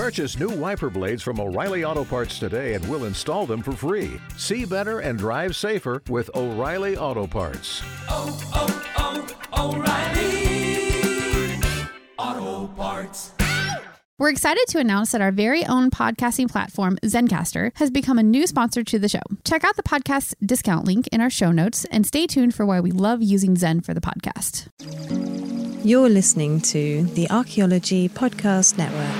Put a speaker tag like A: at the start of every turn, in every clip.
A: Purchase new wiper blades from O'Reilly Auto Parts today and we'll install them for free. See better and drive safer with O'Reilly Auto Parts.
B: oh, oh, O'Reilly Auto Parts.
C: We're excited to announce that our very own podcasting platform, Zencastr, has become a new sponsor to the show. Check out the podcast discount link in our show notes and stay tuned for why we love using Zen for the podcast.
D: You're listening to the Archaeology Podcast Network.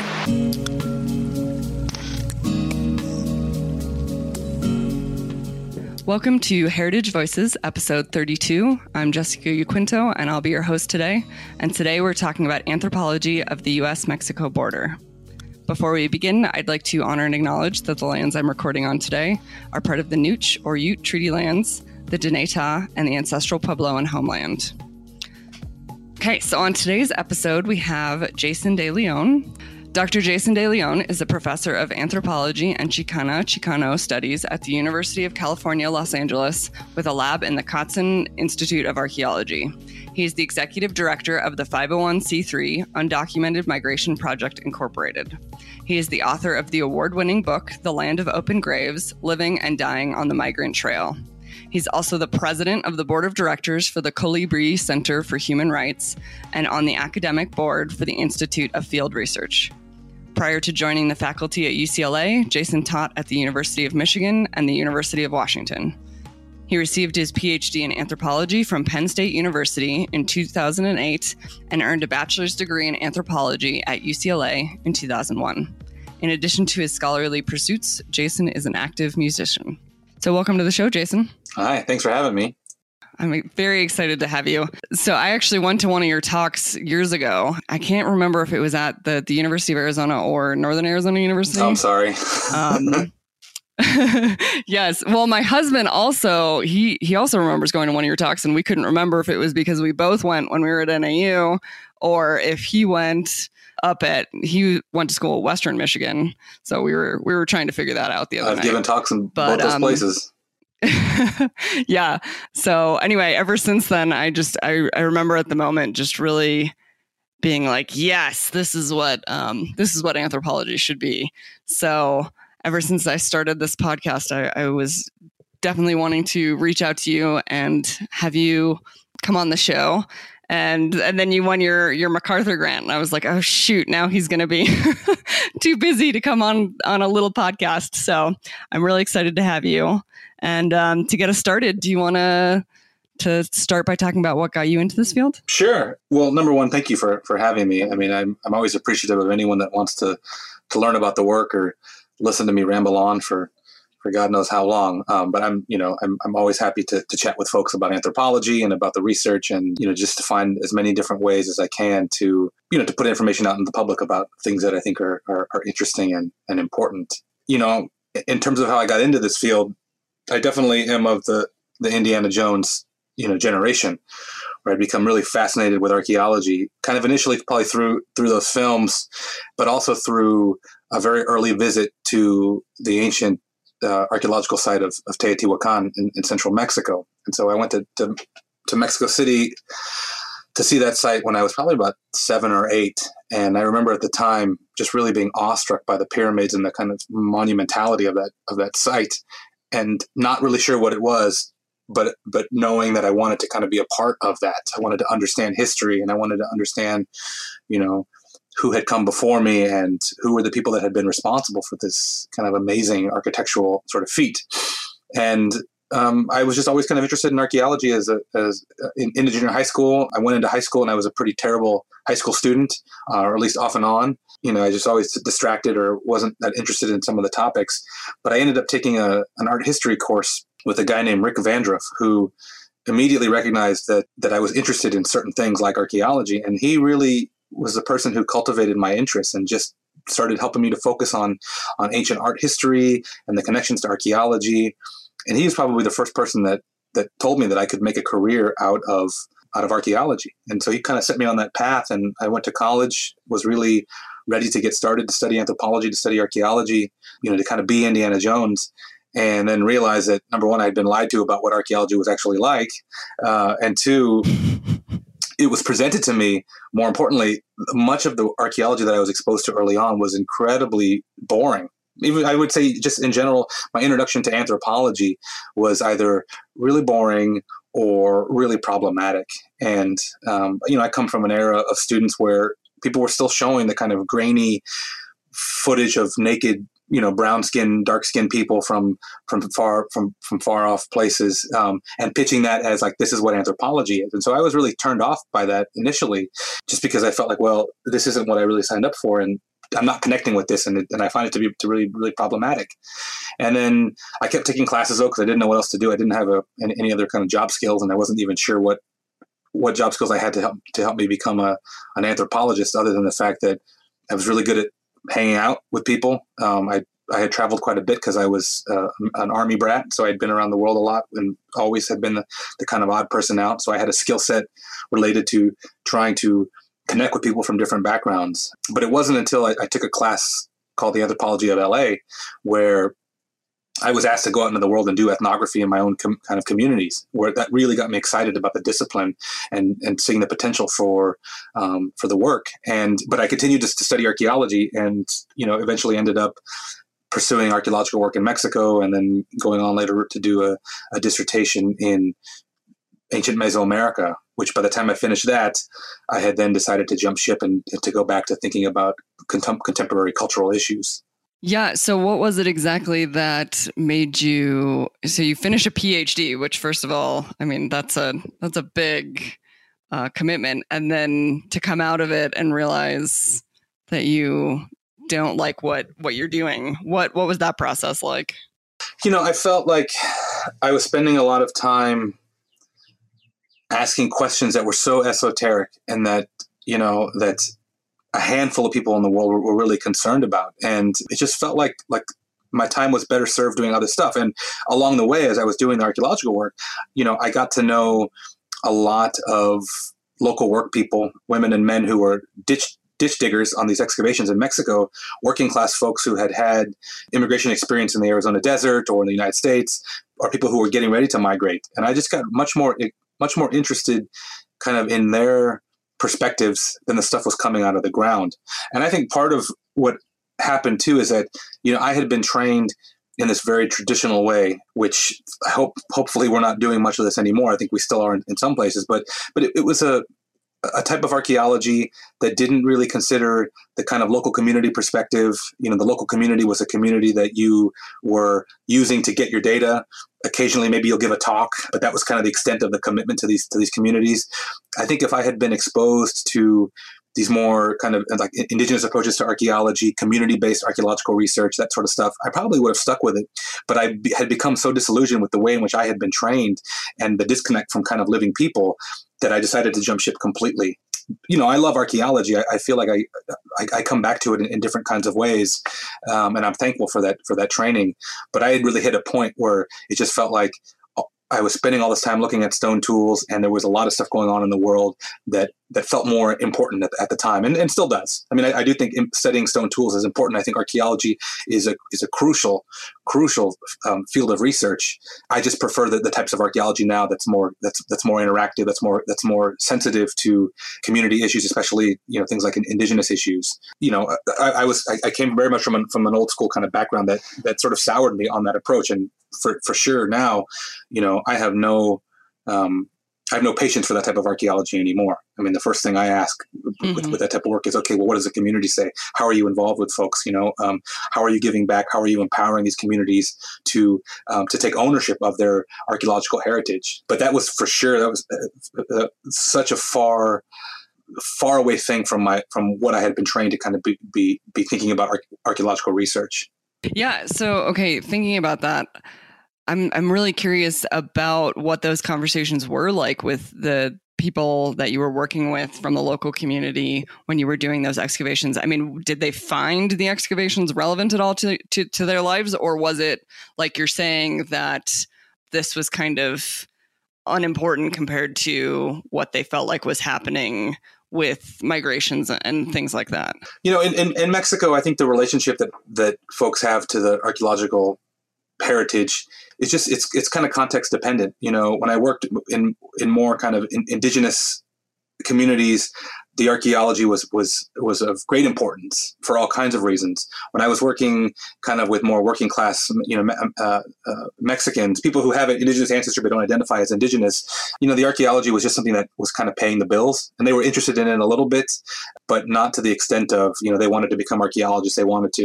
E: Welcome to Heritage Voices, episode 32. I'm Jessica Yaquinto, and I'll be your host today. And today we're talking about anthropology of the US Mexico border. Before we begin, I'd like to honor and acknowledge that the lands I'm recording on today are part of the Nooch or Ute Treaty Lands, the Dinétah, and the ancestral Puebloan homeland. Okay, so on today's episode, we have Jason De Leon. Dr. Jason De Leon is a professor of anthropology and Chicana Chicano studies at the University of California, Los Angeles, with a lab in the Cotsen Institute of Archaeology. He is the executive director of the 501c3 Undocumented Migration Project Incorporated. He is the author of the award winning book, The Land of Open Graves Living and Dying on the Migrant Trail. He's also the president of the board of directors for the Colibri Center for Human Rights and on the academic board for the Institute of Field Research. Prior to joining the faculty at UCLA, Jason taught at the University of Michigan and the University of Washington. He received his PhD in anthropology from Penn State University in 2008 and earned a bachelor's degree in anthropology at UCLA in 2001. In addition to his scholarly pursuits, Jason is an active musician. So, welcome to the show, Jason.
F: Hi, thanks for having me.
E: I'm very excited to have you. So I actually went to one of your talks years ago. I can't remember if it was at the, the University of Arizona or Northern Arizona University.
F: I'm sorry.
E: Um, yes. Well, my husband also he he also remembers going to one of your talks, and we couldn't remember if it was because we both went when we were at NAU, or if he went up at he went to school at Western Michigan. So we were we were trying to figure that out the other day.
F: I've
E: night.
F: given talks in
E: But,
F: both those
E: um,
F: places.
E: yeah. So anyway, ever since then, I just I, I remember at the moment just really being like, yes, this is what um, this is what anthropology should be. So ever since I started this podcast, I, I was definitely wanting to reach out to you and have you come on the show. And and then you won your your MacArthur grant, and I was like, oh shoot, now he's going to be too busy to come on on a little podcast. So I'm really excited to have you. And um, to get us started, do you want to to start by talking about what got you into this field?
F: Sure. Well, number one, thank you for for having me. I mean, I'm I'm always appreciative of anyone that wants to to learn about the work or listen to me ramble on for for God knows how long. Um, but I'm you know I'm I'm always happy to to chat with folks about anthropology and about the research and you know just to find as many different ways as I can to you know to put information out in the public about things that I think are are, are interesting and and important. You know, in terms of how I got into this field, I definitely am of the the Indiana Jones you know generation where I'd become really fascinated with archaeology. Kind of initially probably through through those films, but also through a very early visit to the ancient uh, archaeological site of, of Teotihuacan in, in central Mexico. And so I went to, to to Mexico City to see that site when I was probably about seven or eight. And I remember at the time just really being awestruck by the pyramids and the kind of monumentality of that of that site and not really sure what it was, but but knowing that I wanted to kind of be a part of that. I wanted to understand history and I wanted to understand, you know, who had come before me and who were the people that had been responsible for this kind of amazing architectural sort of feat. And um, I was just always kind of interested in archaeology as a as in, in junior high school. I went into high school and I was a pretty terrible high school student, uh, or at least off and on. You know, I just always distracted or wasn't that interested in some of the topics. But I ended up taking a an art history course with a guy named Rick Vandruff, who immediately recognized that that I was interested in certain things like archaeology, and he really was the person who cultivated my interest and just started helping me to focus on on ancient art history and the connections to archaeology and he was probably the first person that that told me that I could make a career out of out of archaeology. And so he kind of set me on that path. And I went to college, was really ready to get started to study anthropology, to study archaeology, you know, to kind of be Indiana Jones. And then realized that number one, I'd been lied to about what archaeology was actually like, uh, and two, it was presented to me. More importantly, much of the archaeology that I was exposed to early on was incredibly boring. Even I would say, just in general, my introduction to anthropology was either really boring or really problematic. And um, you know, I come from an era of students where people were still showing the kind of grainy footage of naked you know brown skinned dark skinned people from from far from from far off places um, and pitching that as like this is what anthropology is. And so i was really turned off by that initially just because i felt like well this isn't what i really signed up for and i'm not connecting with this and, and i find it to be to really really problematic. And then i kept taking classes though because i didn't know what else to do. I didn't have a, any other kind of job skills and i wasn't even sure what what job skills i had to help to help me become a an anthropologist other than the fact that i was really good at hanging out with people. Um, I I had traveled quite a bit because I was uh, an army brat, so I'd been around the world a lot and always had been the, the kind of odd person out. So I had a skill set related to trying to connect with people from different backgrounds. But it wasn't until I, I took a class called the Anthropology of LA where I was asked to go out into the world and do ethnography in my own com- kind of communities, where that really got me excited about the discipline and and seeing the potential for um, for the work. And but I continued to, study archaeology, and you know eventually ended up pursuing archaeological work in Mexico, and then going on later to do a, a dissertation in ancient Mesoamerica. Which by the time I finished that, I had then decided to jump ship and, and to go back to thinking about contem- contemporary cultural issues.
E: Yeah. So, what was it exactly that made you? So, you finish a PhD, which, first of all, I mean, that's a that's a big uh, commitment, and then to come out of it and realize that you don't like what what you're doing. What what was that process like?
F: You know, I felt like I was spending a lot of time asking questions that were so esoteric, and that you know that a handful of people in the world were, were really concerned about, and it just felt like like my time was better served doing other stuff. And along the way, as I was doing the archaeological work, you know, I got to know a lot of local work people, women and men who were ditch ditch diggers on these excavations in Mexico, working class folks who had had immigration experience in the Arizona desert or in the United States, or people who were getting ready to migrate. And I just got much more much more interested kind of in their perspectives than the stuff was coming out of the ground. And I think part of what happened too is that you know I had been trained in this very traditional way, which I hope hopefully we're not doing much of this anymore. I think we still are in, in some places, but but it, it was a a type of archaeology that didn't really consider the kind of local community perspective. You know, the local community was a community that you were using to get your data. Occasionally, maybe you'll give a talk, but that was kind of the extent of the commitment to these to these communities. I think if I had been exposed to these more kind of like indigenous approaches to archaeology, community-based archaeological research, that sort of stuff, I probably would have stuck with it. But I had become so disillusioned with the way in which I had been trained and the disconnect from kind of living people that I decided to jump ship completely. You know, I love archaeology. I, I feel like I, I, I come back to it in, in different kinds of ways, um, and I'm thankful for that for that training. But I had really hit a point where it just felt like I was spending all this time looking at stone tools, and there was a lot of stuff going on in the world that that felt more important at, at the time, and, and still does. I mean, I, I, do think studying stone tools is important. I think archaeology is a is a crucial crucial um, field of research. I just prefer the, the types of archaeology now that's more that's that's more interactive, that's more that's more sensitive to community issues, especially you know things like indigenous issues. You know, I, I was I, I, came very much from an, from an old school kind of background that that sort of soured me on that approach, and for for sure now, you know, I have no um, I have no patience for that type of archaeology anymore. I mean, the first thing I ask mm-hmm. with, with, that type of work is, okay, well, what does the community say? How are you involved with folks? You know, um, how are you giving back? How are you empowering these communities to um, to take ownership of their archaeological heritage? But that was for sure that was uh, uh, such a far far away thing from my from what I had been trained to kind of be be, be thinking about ar- archaeological research.
E: Yeah. So, okay, thinking about that, I'm I'm really curious about what those conversations were like with the people that you were working with from the local community when you were doing those excavations. I mean, did they find the excavations relevant at all to to, to their lives, or was it like you're saying that this was kind of unimportant compared to what they felt like was happening with migrations and things like that.
F: You know, in, in, in, Mexico, I think the relationship that, that folks have to the archaeological heritage is just it's it's kind of context dependent. You know, when I worked in in more kind of in, indigenous communities, the archaeology was was was of great importance for all kinds of reasons. When I was working kind of with more working class, you know, uh, uh, Mexicans, people who have an indigenous ancestry but don't identify as indigenous, you know, the archaeology was just something that was kind of paying the bills, and they were interested in it a little bit, but not to the extent of you know they wanted to become archaeologists. They wanted to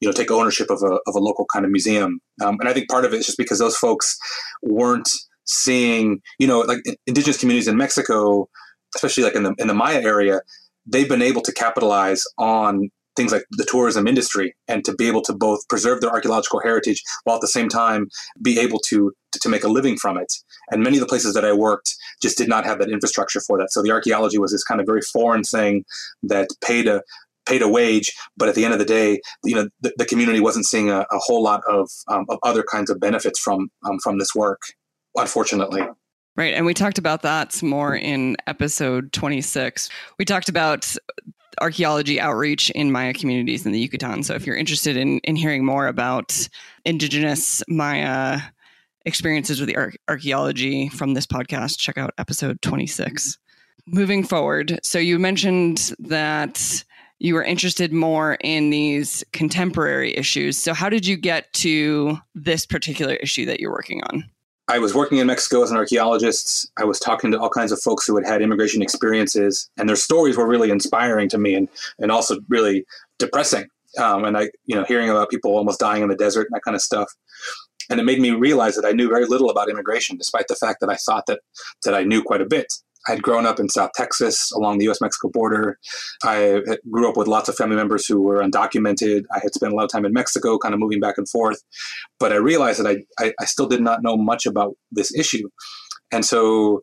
F: you know take ownership of a of a local kind of museum, um, and I think part of it is just because those folks weren't seeing you know like indigenous communities in Mexico especially like in the in the Maya area, they've been able to capitalize on things like the tourism industry and to be able to both preserve their archaeological heritage while at the same time be able to, to, to make a living from it. And many of the places that I worked just did not have that infrastructure for that. So the archaeology was this kind of very foreign thing that paid a paid a wage, but at the end of the day, you know, the, the community wasn't seeing a, a whole lot of, um, of other kinds of benefits from um, from this work, unfortunately.
E: Right. And we talked about that some more in episode 26. We talked about archaeology outreach in Maya communities in the Yucatan. So if you're interested in, in hearing more about indigenous Maya experiences with the ar- archaeology from this podcast, check out episode 26. Moving forward, so you mentioned that you were interested more in these contemporary issues. So how did you get to this particular issue that you're working on?
F: I was working in Mexico as an archaeologist. I was talking to all kinds of folks who had had immigration experiences, and their stories were really inspiring to me and, and also really depressing. Um, and I, you know, hearing about people almost dying in the desert and that kind of stuff. And it made me realize that I knew very little about immigration, despite the fact that I thought that that I knew quite a bit. I had grown up in South Texas along the US Mexico border. I grew up with lots of family members who were undocumented. I had spent a lot of time in Mexico, kind of moving back and forth. But I realized that I, I, I still did not know much about this issue. And so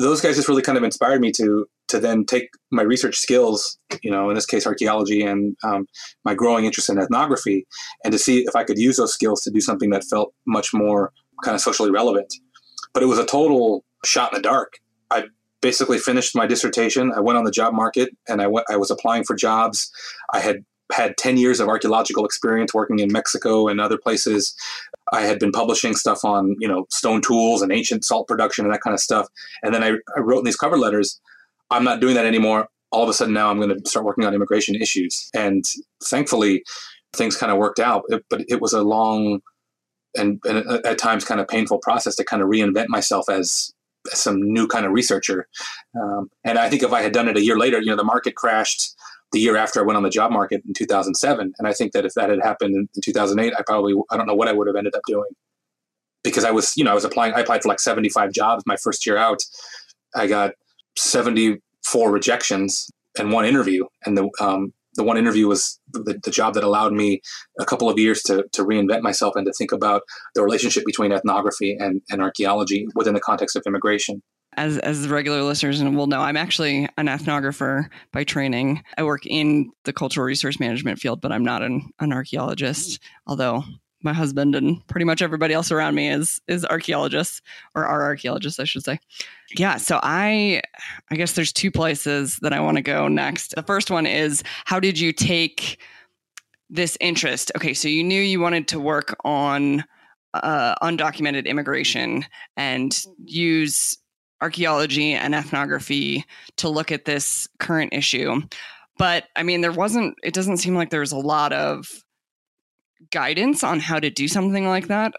F: those guys just really kind of inspired me to to then take my research skills, you know, in this case archaeology and um, my growing interest in ethnography, and to see if I could use those skills to do something that felt much more kind of socially relevant. But it was a total shot in the dark. I basically finished my dissertation. I went on the job market and I was applying for jobs. I had had 10 years of archaeological experience working in Mexico and other places. I had been publishing stuff on, you know, stone tools and ancient salt production and that kind of stuff. And then I, I wrote in these cover letters, I'm not doing that anymore. All of a sudden now I'm going to start working on immigration issues. And thankfully things kind of worked out, but it was a long and, and uh, at times kind of painful process to kind of reinvent myself as some new kind of researcher. Um, and I think if I had done it a year later, you know, the market crashed the year after I went on the job market in 2007. And I think that if that had happened in, in 2008, I probably, I don't know what I would have ended up doing because I was, you know, I was applying, I applied for like 75 jobs my first year out. I got 74 rejections and one interview. And the, um, the one interview was the, the job that allowed me a couple of years to, to reinvent myself and to think about the relationship between ethnography and, and archaeology within the context of immigration
E: as as regular listeners will know, I'm actually an ethnographer by training. I work in the cultural resource management field, but I'm not an, an archaeologist. Although my husband and pretty much everybody else around me is is archaeologists or are archaeologists, I should say. Yeah, so I I guess there's two places that I want to go next. The first one is how did you take this interest? Okay, so you knew you wanted to work on uh, undocumented immigration and use archaeology and ethnography to look at this current issue. But I mean, there wasn't, it doesn't seem like there's a lot of guidance on how to do something like that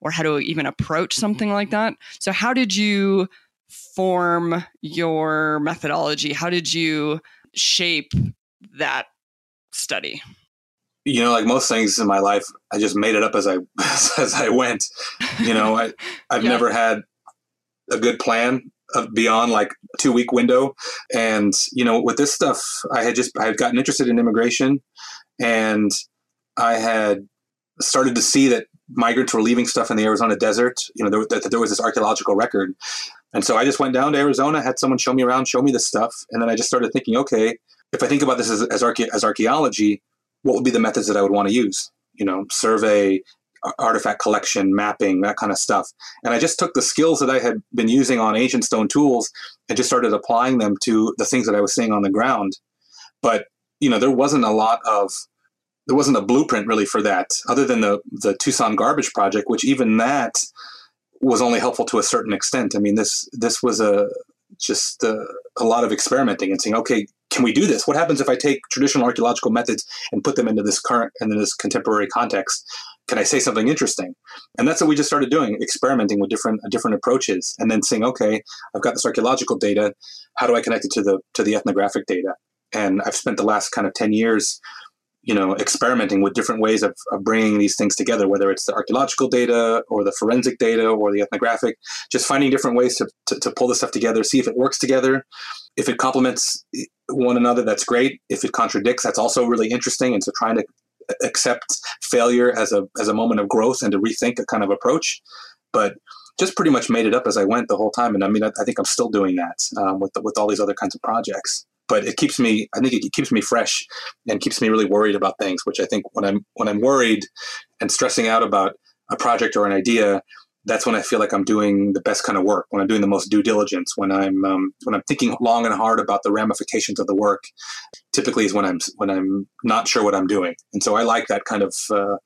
E: or how to even approach something like that. So, how did you form your methodology? How did you shape that study?
F: You know, like most things in my life, I just made it up as I as I went. You know, I I've yeah. never had a good plan beyond like two week window, and you know, with this stuff, I had just I had gotten interested in immigration, and I had started to see that migrants were leaving stuff in the Arizona desert. You know, there, that there was this archaeological record, and so I just went down to Arizona, had someone show me around, show me the stuff, and then I just started thinking, okay, if I think about this as as, archae- as archaeology, what would be the methods that I would want to use? You know, survey, artifact collection, mapping, that kind of stuff. And I just took the skills that I had been using on ancient stone tools and just started applying them to the things that I was seeing on the ground. But you know, there wasn't a lot of there wasn't a blueprint really for that, other than the the Tucson Garbage Project, which even that was only helpful to a certain extent. I mean, this this was a just uh, a lot of experimenting and saying, okay, can we do this? What happens if I take traditional archaeological methods and put them into this current and this contemporary context? Can I say something interesting? And that's what we just started doing, experimenting with different different approaches, and then saying, okay, I've got this archaeological data. How do I connect it to the to the ethnographic data? And I've spent the last kind of ten years you know, experimenting with different ways of, of bringing these things together, whether it's the archaeological data or the forensic data or the ethnographic, just finding different ways to, to, to pull this stuff together, see if it works together. If it complements one another, that's great. If it contradicts, that's also really interesting. And so trying to accept failure as a, as a moment of growth and to rethink a kind of approach. But just pretty much made it up as I went the whole time. And I mean, I, I think I'm still doing that um, with, the, with all these other kinds of projects but it keeps me i think it keeps me fresh and keeps me really worried about things which i think when i'm when i'm worried and stressing out about a project or an idea that's when i feel like i'm doing the best kind of work when i'm doing the most due diligence when i'm um, when i'm thinking long and hard about the ramifications of the work typically is when i'm when i'm not sure what i'm doing and so i like that kind of uh,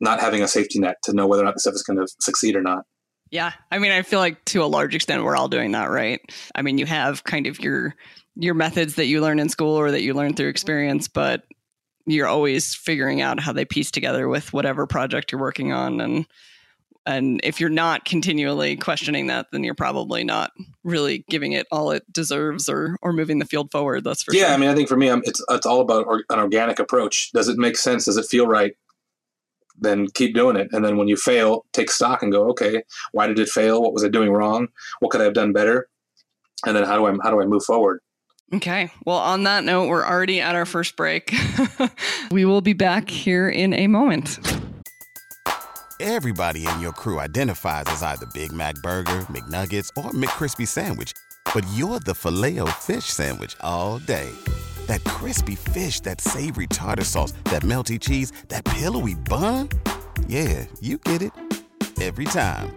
F: not having a safety net to know whether or not the stuff is going to succeed or not
E: yeah. I mean, I feel like to a large extent we're all doing that, right? I mean, you have kind of your your methods that you learn in school or that you learn through experience, but you're always figuring out how they piece together with whatever project you're working on and and if you're not continually questioning that then you're probably not really giving it all it deserves or or moving the field forward that's for
F: yeah,
E: sure.
F: I mean, I think for me, I'm, it's it's all about or, an organic approach. Does it make sense? Does it feel right? Then keep doing it. And then when you fail, take stock and go, okay, why did it fail? What was I doing wrong? What could I have done better? And then how do I how do I move forward?
E: Okay. Well, on that note, we're already at our first break. we will be back here in a moment.
G: Everybody in your crew identifies as either Big Mac Burger, McNuggets, or McCrispy Sandwich, but you're the filet fish Sandwich all day. That crispy fish, that savory tartar sauce, that melty cheese, that pillowy bun. Yeah, you get it every time.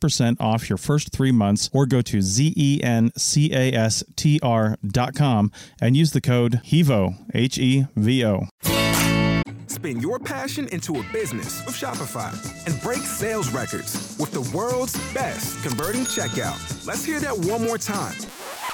H: percent off your first three months or go to zencastr.com and use the code HEVO, H E V O.
I: Spin your passion into a business with Shopify and break sales records with the world's best converting checkout. Let's hear that one more time.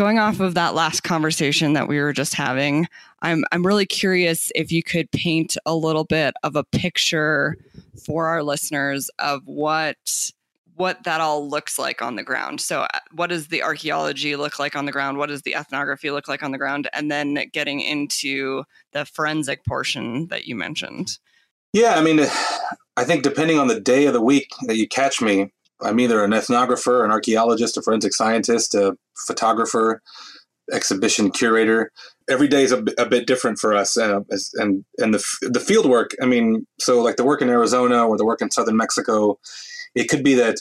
E: going off of that last conversation that we were just having, I'm I'm really curious if you could paint a little bit of a picture for our listeners of what what that all looks like on the ground. So, uh, what does the archaeology look like on the ground? What does the ethnography look like on the ground? And then getting into the forensic portion that you mentioned.
F: Yeah, I mean, I think depending on the day of the week that you catch me, I'm either an ethnographer, an archaeologist, a forensic scientist, a photographer, exhibition curator. Every day is a, a bit different for us, uh, and and the the field work. I mean, so like the work in Arizona or the work in southern Mexico, it could be that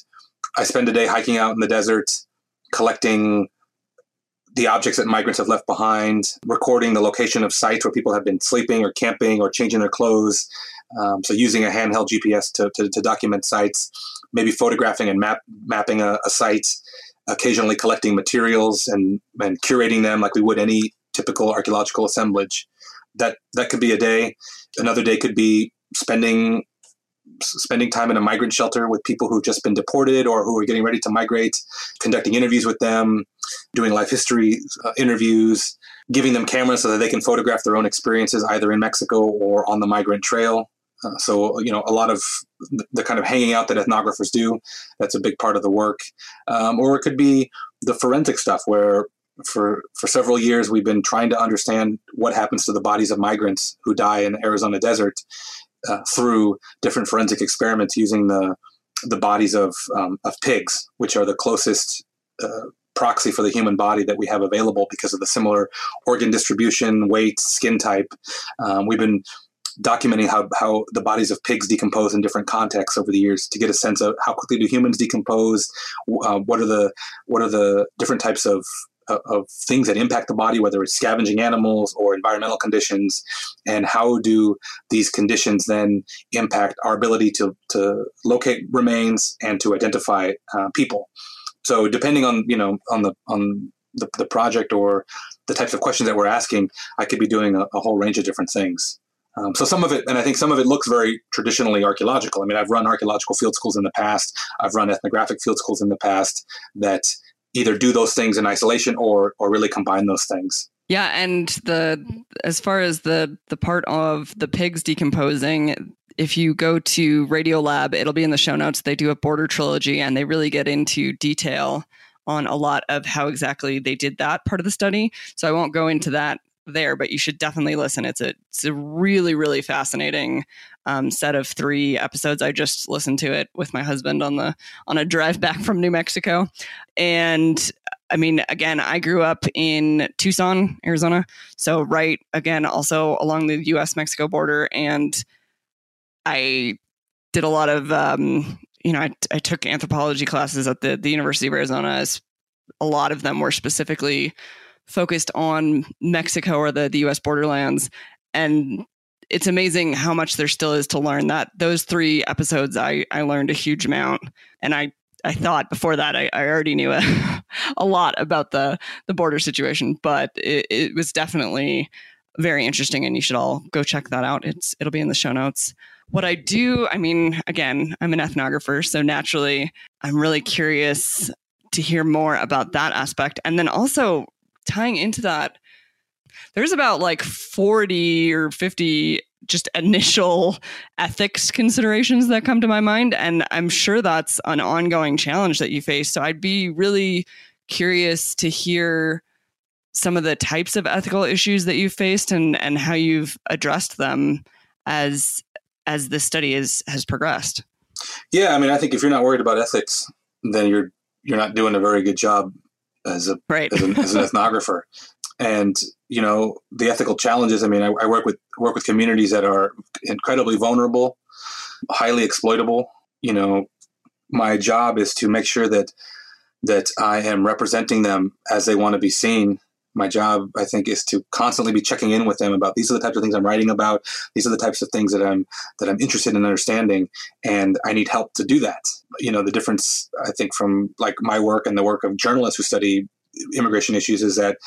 F: I spend a day hiking out in the desert, collecting the objects that migrants have left behind, recording the location of sites where people have been sleeping or camping or changing their clothes. Um, so using a handheld GPS to, to, to, document sites, maybe photographing and map, mapping a, a, site, occasionally collecting materials and, and curating them like we would any typical archaeological assemblage. That that could be a day. Another day could be spending spending time in a migrant shelter with people who've just been deported or who are getting ready to migrate, conducting interviews with them, doing life history uh, interviews, giving them cameras so that they can photograph their own experiences either in Mexico or on the migrant trail. Uh, so, you know, a lot of the, kind of hanging out that ethnographers do, that's a big part of the work. Um, or it could be the forensic stuff where for, for several years we've been trying to understand what happens to the bodies of migrants who die in the Arizona desert uh, through different forensic experiments using the, the bodies of, um, of pigs, which are the closest uh, proxy for the human body that we have available because of the similar organ distribution, weight, skin type. Um, we've been documenting how, how the bodies of pigs decompose in different contexts over the years to get a sense of how quickly do humans decompose, uh, what are the what are the different types of of things that impact the body, whether it's scavenging animals or environmental conditions, and how do these conditions then impact our ability to, to locate remains and to identify uh, people. So depending on you know on the on the, the project or the types of questions that we're asking, I could be doing a, a whole range of different things. Um, so some of it, and I think some of it looks very traditionally archaeological. I mean, I've run archaeological field schools in the past. I've run ethnographic field schools in the past that either do those things in isolation or or really combine those things.
E: Yeah, and the as far as the the part of the pigs decomposing, if you go to Radiolab, it'll be in the show notes. They do a border trilogy and they really get into detail on a lot of how exactly they did that part of the study. So I won't go into that there, but you should definitely listen. It's a it's a really really fascinating um, set of three episodes. I just listened to it with my husband on the on a drive back from New Mexico, and I mean, again, I grew up in Tucson, Arizona, so right again also along the U.S. Mexico border, and I did a lot of, um, you know, I, I, took anthropology classes at the, the University of Arizona. As a lot of them were specifically focused on Mexico or the, the U.S. borderlands. And it's amazing how much there still is to learn. That those three episodes, I, I learned a huge amount. And I, I thought before that I, I already knew a, a lot about the, the border situation, but it, it was definitely very interesting and you should all go check that out. It's it'll be in the show notes what I do, I mean, again, I'm an ethnographer, so naturally, I'm really curious to hear more about that aspect. And then also tying into that, there's about like 40 or 50 just initial ethics considerations that come to my mind. And I'm sure that's an ongoing challenge that you face. So I'd be really curious to hear some of the types of ethical issues that you've faced and, and how you've addressed them as as this study is has progressed.
F: Yeah, I mean, I think if you're not worried about ethics, then you're you're not doing a very good job as a
E: right.
F: as, an, as an ethnographer. And you know the ethical challenges. I mean, I, I work with work with communities that are incredibly vulnerable, highly exploitable. You know, my job is to make sure that that I am representing them as they want to be seen my job i think is to constantly be checking in with them about these are the types of things i'm writing about. These are the types of things that i'm that i'm interested in understanding. And i need help to do that. You know the difference i think from like my work and the work of journalists who study immigration issues is that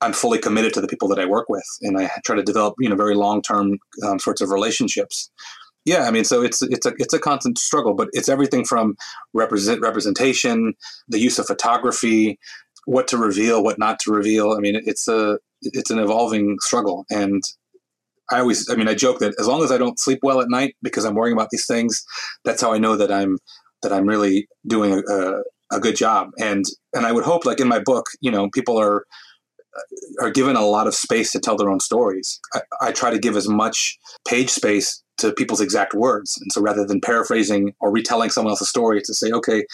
F: i'm fully committed to the people that i work with. And i try to develop you know very long-term um, sorts of relationships. Yeah, I mean, so it's it's a it's a constant struggle, but it's everything from represent representation, the use of photography, what to reveal, what not to reveal. I mean, it's a it's an evolving struggle, and I always, I mean, I joke that as long as I don't sleep well at night because I'm worrying about these things, that's how I know that I'm that I'm really doing a, a, a good job. And and I would hope, like in my book, you know, people are are given a lot of space to tell their own stories. I, I try to give as much page space to people's exact words, and so rather than paraphrasing or retelling someone else's story, to say, okay,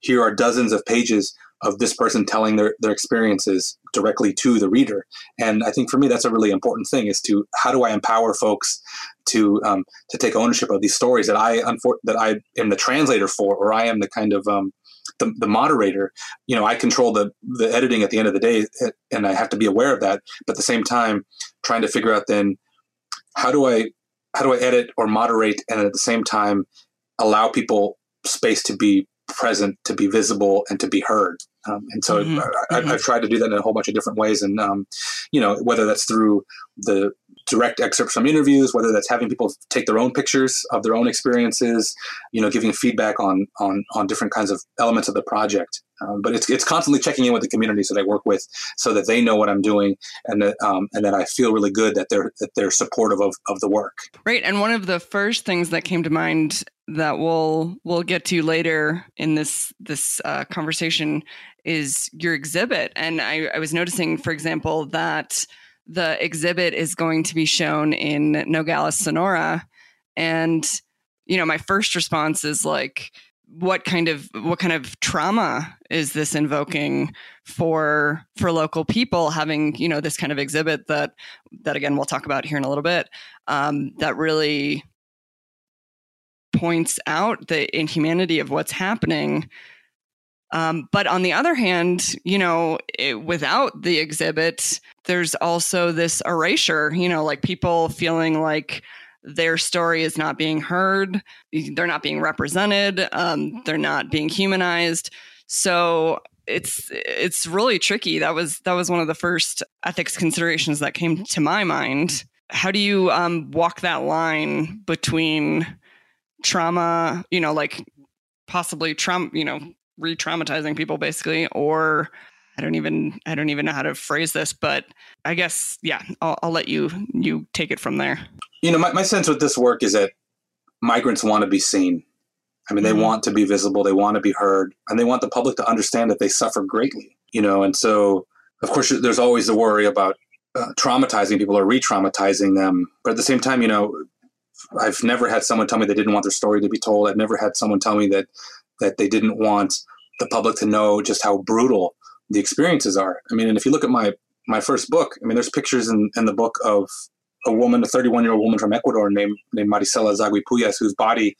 F: here are dozens of pages of this person telling their, their experiences directly to the reader. And I think for me, that's a really important thing is to how do I empower folks to um, to take ownership of these stories that I that I am the translator for, or I am the kind of um, the, the moderator. You know, I control the the editing at the end of the day, eh, and I have to be aware of that. But at the same time, trying to figure out then how do I how do I edit or moderate, and at the same time allow people space to be present, to be visible, and to be heard. Um, and so mm-hmm. I, have mm-hmm. tried to do that in a whole bunch of different ways. And, um, you know, whether that's through the direct excerpts from interviews, whether that's having people take their own pictures of their own experiences, you know, giving feedback on on on different kinds of elements of the project. Um, but it's it's constantly checking in with the communities that I work with, so that they know what I'm doing, and that um, and that I feel really good that they're that they're supportive of of the work.
E: Right, and one of the first things that came to mind that we'll we'll get to later in this this uh, conversation is your exhibit, and I, I was noticing, for example, that the exhibit is going to be shown in Nogales, Sonora, and you know, my first response is like what kind of what kind of trauma is this invoking for for local people having you know this kind of exhibit that that again we'll talk about here in a little bit um, that really points out the inhumanity of what's happening um, but on the other hand, you know, it, without the exhibit, there's also this erasure, you know, like people feeling like their story is not being heard, they're not being represented, um, they're not being humanized. So it's it's really tricky. That was that was one of the first ethics considerations that came to my mind. How do you um, walk that line between trauma, you know, like possibly trauma, you know, re-traumatizing people basically or I don't even I don't even know how to phrase this, but I guess yeah, I'll, I'll let you you take it from there.
F: You know, my, my sense with this work is that migrants want to be seen. I mean, they mm-hmm. want to be visible, they want to be heard, and they want the public to understand that they suffer greatly. You know, and so of course there's always the worry about uh, traumatizing people or re-traumatizing them, but at the same time, you know, I've never had someone tell me they didn't want their story to be told. I've never had someone tell me that that they didn't want the public to know just how brutal the experiences are. I mean, and if you look at my my first book, I mean, there's pictures in, in the book of a woman, a 31 year old woman from Ecuador named named Maricela Zhagüi Puyas, whose body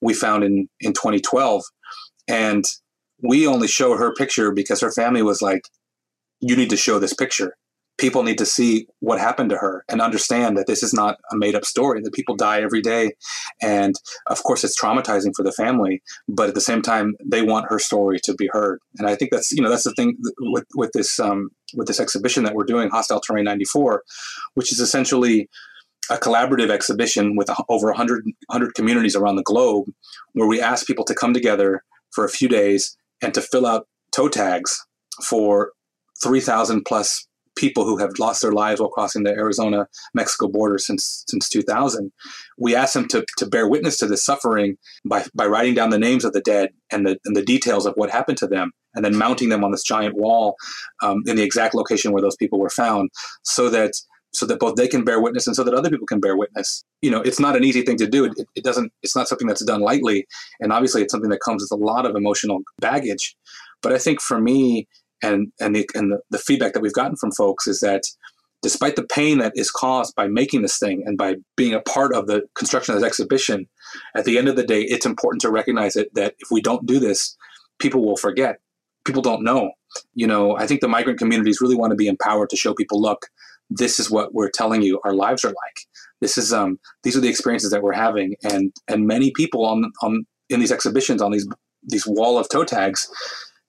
F: we found in in 2012, and we only show her picture because her family was like, "You need to show this picture." People need to see what happened to her and understand that this is not a made up story that people die every day. And of course it's traumatizing for the family but at the same time they want her story to be heard. And i think that's you know that's the thing with with this um, with this exhibition that we're doing hostile terrain 94 which is essentially a collaborative exhibition with over 100, 100 communities around the globe where we ask people to come together for a few days and to fill out toe tags for 3000 plus people who have lost their lives while crossing the Arizona Mexico border since since 2000. We asked them to, to bear witness to this suffering by, by writing down the names of the dead and the, and the details of what happened to them, and then mounting them on this giant wall um, in the exact location where those people were found, so that so that both they can bear witness and so that other people can bear witness. You know, it's not an easy thing to do. It, it doesn't. It's not something that's done lightly, and obviously, it's something that comes with a lot of emotional baggage. But I think for me, and and the and the, feedback that we've gotten from folks is that despite the pain that is caused by making this thing and by being a part of the construction of this exhibition, at the end of the day, it's important to recognize it that if we don't do this, people will forget. People don't know. You know, I think the migrant communities really want to be empowered to show people, look, this is what we're telling you our lives are like. This is um these are the experiences that we're having. And and many people on on in these exhibitions on these these wall of toe tags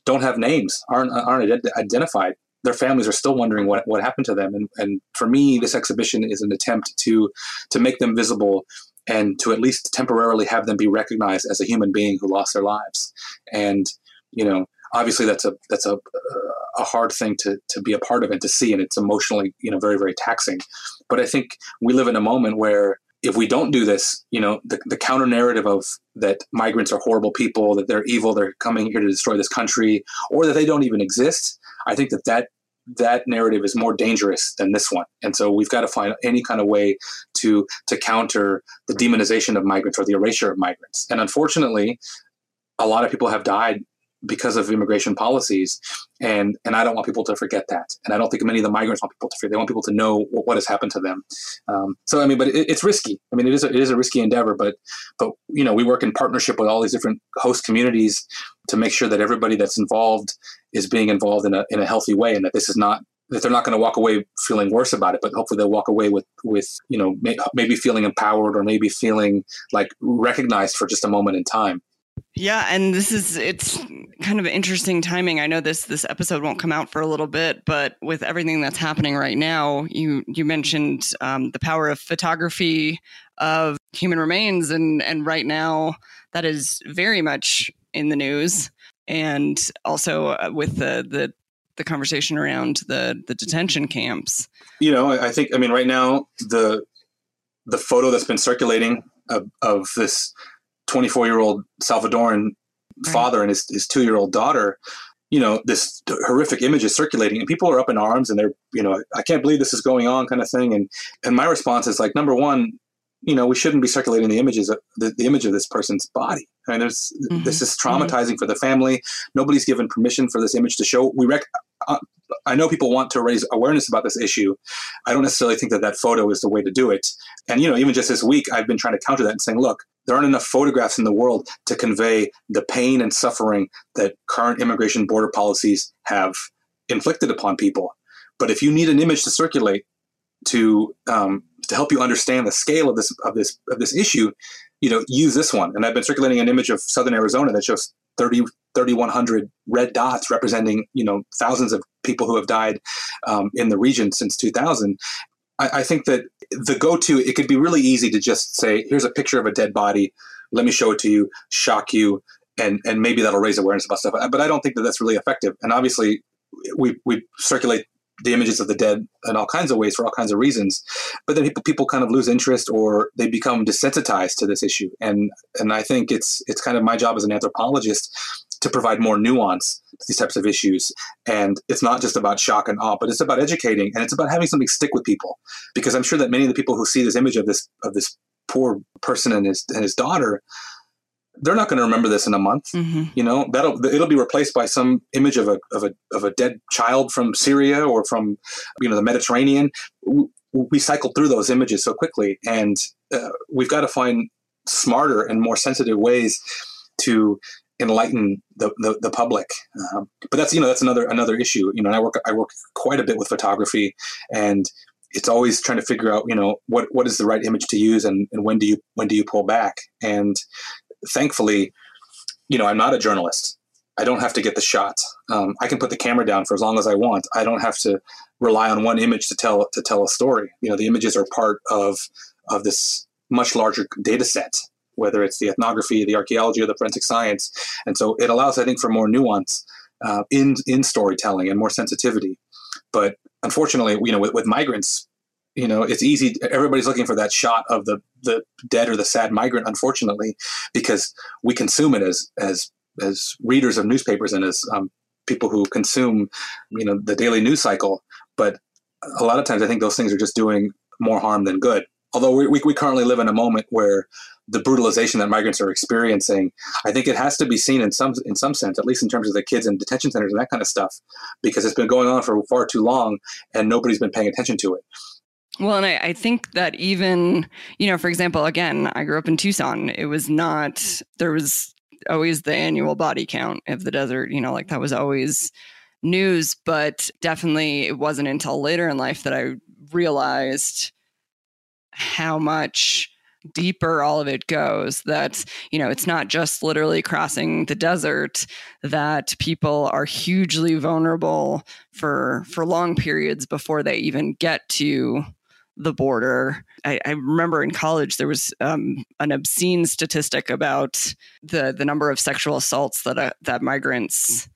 F: don't have names, aren't aren't identified. Their families are still wondering what, what happened to them. And, and for me, this exhibition is an attempt to to make them visible and to at least temporarily have them be recognized as a human being who lost their lives. And you know, obviously, that's a that's a a hard thing to to be a part of and to see, and it's emotionally you know very very taxing. But I think we live in a moment where if we don't do this, you know, the, the counter narrative of that migrants are horrible people, that they're evil, they're coming here to destroy this country, or that they don't even exist, I think that that that narrative is more dangerous than this one. And so we've got to find any kind of way to to counter the demonization of migrants or the erasure of migrants. And unfortunately, a lot of people have died because of immigration policies. And and I don't want people to forget that. And I don't think many of the migrants want people to forget. They want people to know what, what has happened to them. Um, so I mean, but it, it's risky. I mean, it is a, it is a risky endeavor. But but you know, we work in partnership with all these different host communities to make sure that everybody that's involved is being involved in a in a healthy way, and that this is not that they're not going to walk away feeling worse about it, but hopefully they'll walk away with with you know may, maybe feeling empowered or maybe feeling like recognized for just a moment in time.
E: Yeah, and this is it's kind of interesting timing. I know this this episode won't come out for a little bit, but with everything that's happening right now, you you mentioned um, the power of photography of human remains, and and right now that is very much in the news, and also uh, with the the the conversation around the the detention camps.
F: You know, I think I mean right now the the photo that's been circulating of, of this 24 year old Salvadoran father and his, his two year old daughter, you know, this horrific image is circulating and people are up in arms and they're, you know, I can't believe this is going on kind of thing. And, and my response is like, number one, you know, we shouldn't be circulating the images of the, the image of this person's body. I mean, there's, mm-hmm. this is traumatizing mm-hmm. for the family. Nobody's given permission for this image to show. We rec- uh, I know people want to raise awareness about this issue. I don't necessarily think that that photo is the way to do it. And you know, even just this week, I've been trying to counter that and saying, look, there aren't enough photographs in the world to convey the pain and suffering that current immigration border policies have inflicted upon people. But if you need an image to circulate to um, to help you understand the scale of this of this of this issue, you know, use this one. And I've been circulating an image of Southern Arizona that shows 30, 3,100 red dots representing, you know, thousands of people who have died um, in the region since 2000. I, I think that the go-to, it could be really easy to just say, here's a picture of a dead body. Let me show it to you, shock you, and and maybe that'll raise awareness about stuff. But I don't think that that's really effective. And obviously, we we circulate the images of the dead in all kinds of ways for all kinds of reasons. But then people people kind of lose interest or they become desensitized to this issue. And and I think it's it's kind of my job as an anthropologist to provide more nuance to these types of issues. And it's not just about shock and awe, but it's about educating and it's about having something stick with people. Because I'm sure that many of the people who see this image of this of this poor person and his and his daughter they're not going to remember this in a month. Mm-hmm. You know, that'll it'll be replaced by some image of a of a of a dead child from Syria or from you know the Mediterranean. We, we cycle through those images so quickly, and uh, we've got to find smarter and more sensitive ways to enlighten the, the, the public. Um, but that's you know that's another another issue. You know, I work I work quite a bit with photography, and it's always trying to figure out you know what what is the right image to use and, and when do you when do you pull back and thankfully, you know, I'm not a journalist. I don't have to get the shot. Um, I can put the camera down for as long as I want. I don't have to rely on one image to tell to tell a story. You know, the images are part of of this much larger data set, whether it's the ethnography, the archaeology, or the forensic science. And so it allows, I think, for more nuance uh, in in storytelling and more sensitivity. But unfortunately, you know, with, with migrants, you know it's easy everybody's looking for that shot of the the dead or the sad migrant unfortunately because we consume it as as as readers of newspapers and as um, people who consume you know the daily news cycle but a lot of times i think those things are just doing more harm than good although we, we, currently live in a moment where the brutalization that migrants are experiencing i think it has to be seen in some in some sense at least in terms of the kids in detention centers and that kind of stuff because it's been going on for far too long and nobody's been paying attention to it
E: well, and I, I, think that even, you know, for example, again, I grew up in Tucson. It was not, there was always the annual body count of the desert, you know, like that was always news. But definitely it wasn't until later in life that I realized how much deeper all of it goes that you know it's not just literally crossing the desert that people are hugely vulnerable for for long periods before they even get to the border. I, I, remember in college there was um, an obscene statistic about the the number of sexual assaults that uh, that migrants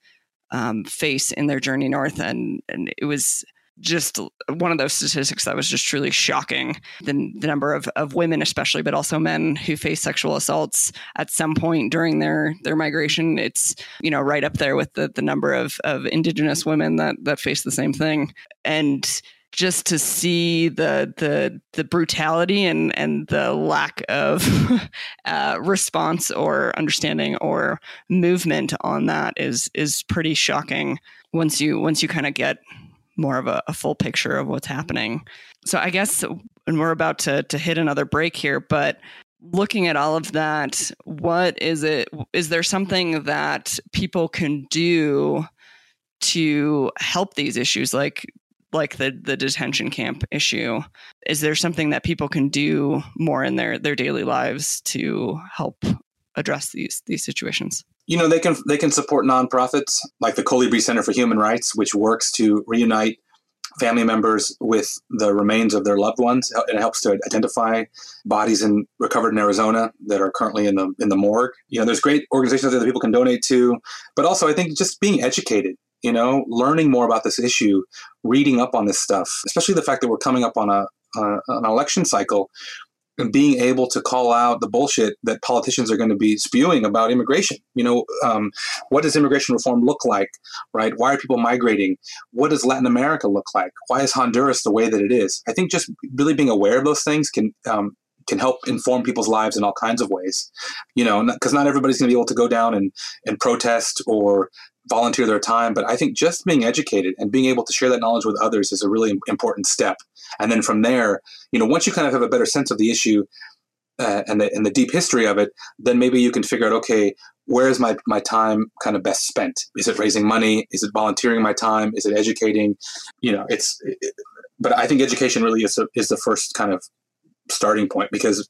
E: um, face in their journey north, and and it was just one of those statistics that was just truly shocking. The, the number of, of women, especially, but also men who face sexual assaults at some point during their their migration. It's you know right up there with the the number of of indigenous women that that face the same thing, and just to see the the the brutality and and the lack of uh, response or understanding or movement on that is is pretty shocking once you once you kind of get more of a, a, full picture of what's happening. So I guess and we're about to to hit another break here, but looking at all of that, what is it is there something that people can do to help these issues like like the the detention camp issue is there something that people can do more in their their daily lives to help address these these situations?
F: You know, they can they can support nonprofits like the Colibri Center for Human Rights, which works to reunite family members with the remains of their loved ones. And it helps to identify bodies in recovered in Arizona that are currently in the in the morgue. You know, there's great organizations that people can donate to, but also I think just being educated. You know, learning more about this issue, reading up on this stuff, especially the fact that we're coming up on a, a an election cycle and being able to call out the bullshit that politicians are going to be spewing about immigration. You know, um, what does immigration reform look like, right? Why are people migrating? What does Latin America look like? Why is Honduras the way that it is? I think just really being aware of those things can um, can help inform people's lives in all kinds of ways. You know, because not, not everybody's going to be able to go down and and protest or volunteer their time. But I think just being educated and being able to share that knowledge with others is a really important step. And then from there, you know, once you kind of have a better sense of the issue uh, and the and the deep history of it, then maybe you can figure out, okay, where is my my time kind of best spent? Is it raising money? Is it volunteering my time? Is it educating? You know, it's. It, but I think education really is a, is the first kind of starting point because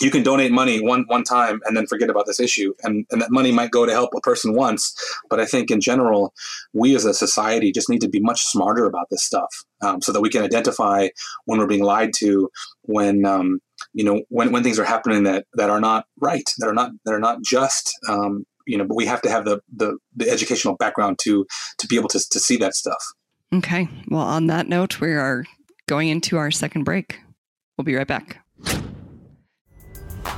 F: you can donate money one one time and then forget about this issue. And, and that money might go to help a person once. But i think in general we as a society just need to be much smarter about this stuff um, so that we can identify when we're being lied to when um, you know when, when things are happening that that are not right that are not that are not just um, you know but we have to have the, the the educational background to to be able to, to see that stuff.
E: Okay. Well on that note we are going into our second break. We'll be right back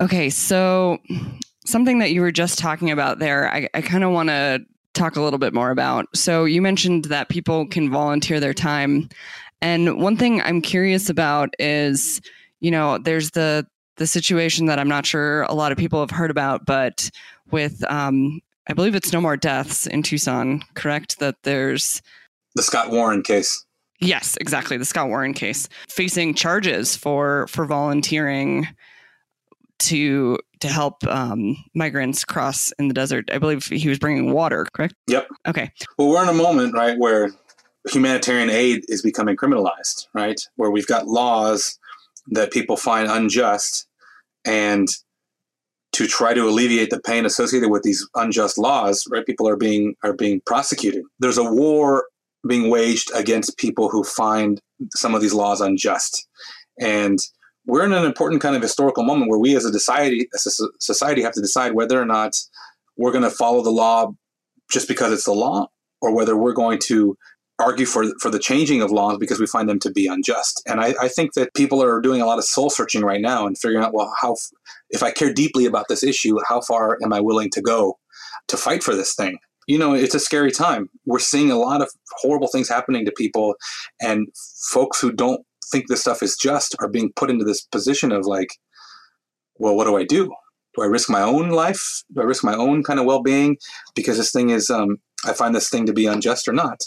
E: Okay, so something that you were just talking about there, I, I kind of want to talk a little bit more about. So you mentioned that people can volunteer their time. And one thing I'm curious about is, you know, there's the the situation that I'm not sure a lot of people have heard about, but with um, I believe it's no more deaths in Tucson, correct? That there's
F: the Scott Warren case.
E: Yes, exactly, the Scott Warren case, facing charges for for volunteering to to help um, migrants cross in the desert. I believe he was bringing water, correct?
F: Yep.
E: Okay.
F: Well, we're in a moment, right, where humanitarian aid is becoming criminalized, right? Where we've got laws that people find unjust, and to try to alleviate the pain associated with these unjust laws, right? People are being are being prosecuted. There's a war being waged against people who find some of these laws unjust, and we're in an important kind of historical moment where we as a society as a society have to decide whether or not we're going to follow the law just because it's the law or whether we're going to argue for for the changing of laws because we find them to be unjust. And I, I think that people are doing a lot of soul searching right now and figuring out well how if i care deeply about this issue how far am i willing to go to fight for this thing? You know it's a scary time. We're seeing a lot of horrible things happening to people and folks who don't think this stuff is just are being put into this position of like, well, what do I do? Do I risk my own life? Do I risk my own kind of well being because this thing is, um, I find this thing to be unjust or not?